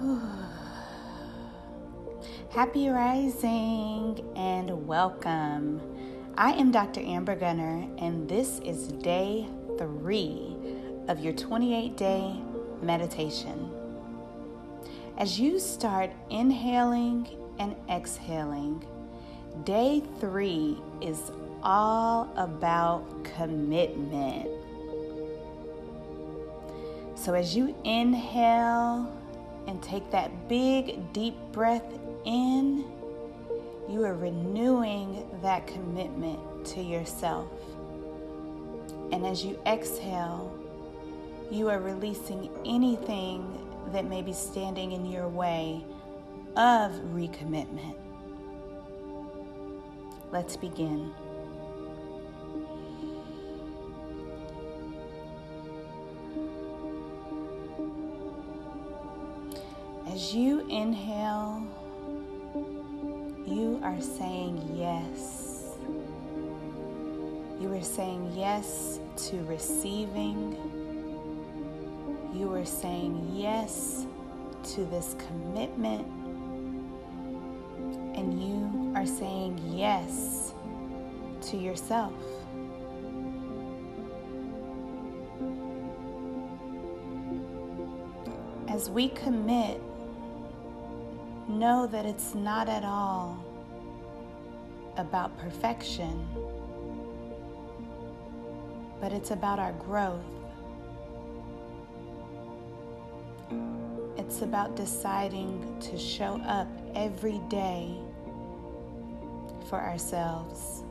Happy Rising and welcome. I am Dr. Amber Gunner, and this is day three of your 28 day meditation. As you start inhaling and exhaling, day three is all about commitment. So as you inhale take that big, deep breath in, you are renewing that commitment to yourself. And as you exhale, you are releasing anything that may be standing in your way of recommitment. Let's begin. As you inhale, you are saying yes. You are saying yes to receiving. You are saying yes to this commitment. And you are saying yes to yourself. As we commit, know that it's not at all about perfection, but it's about our growth. It's about deciding to show up every day for ourselves.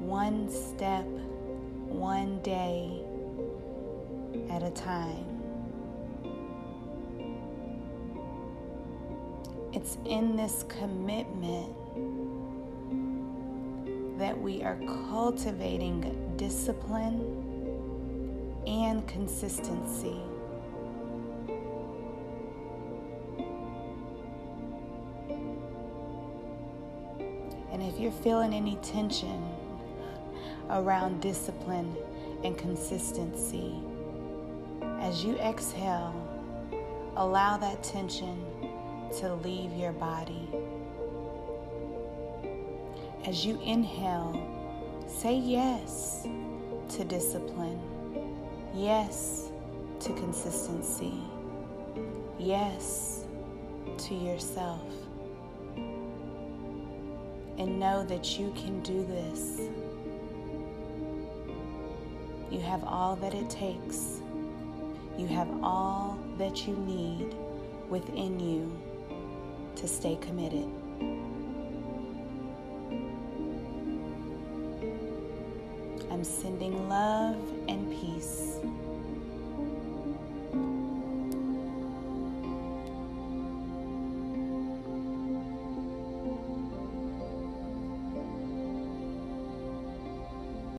One step, one day at a time. It's in this commitment that we are cultivating discipline and consistency. And if you're feeling any tension around discipline and consistency, as you exhale, allow that tension to leave your body. As you inhale, say yes to discipline, yes to consistency, yes to yourself. And know that you can do this. You have all that it takes. You have all that you need within you to stay committed. I'm sending love and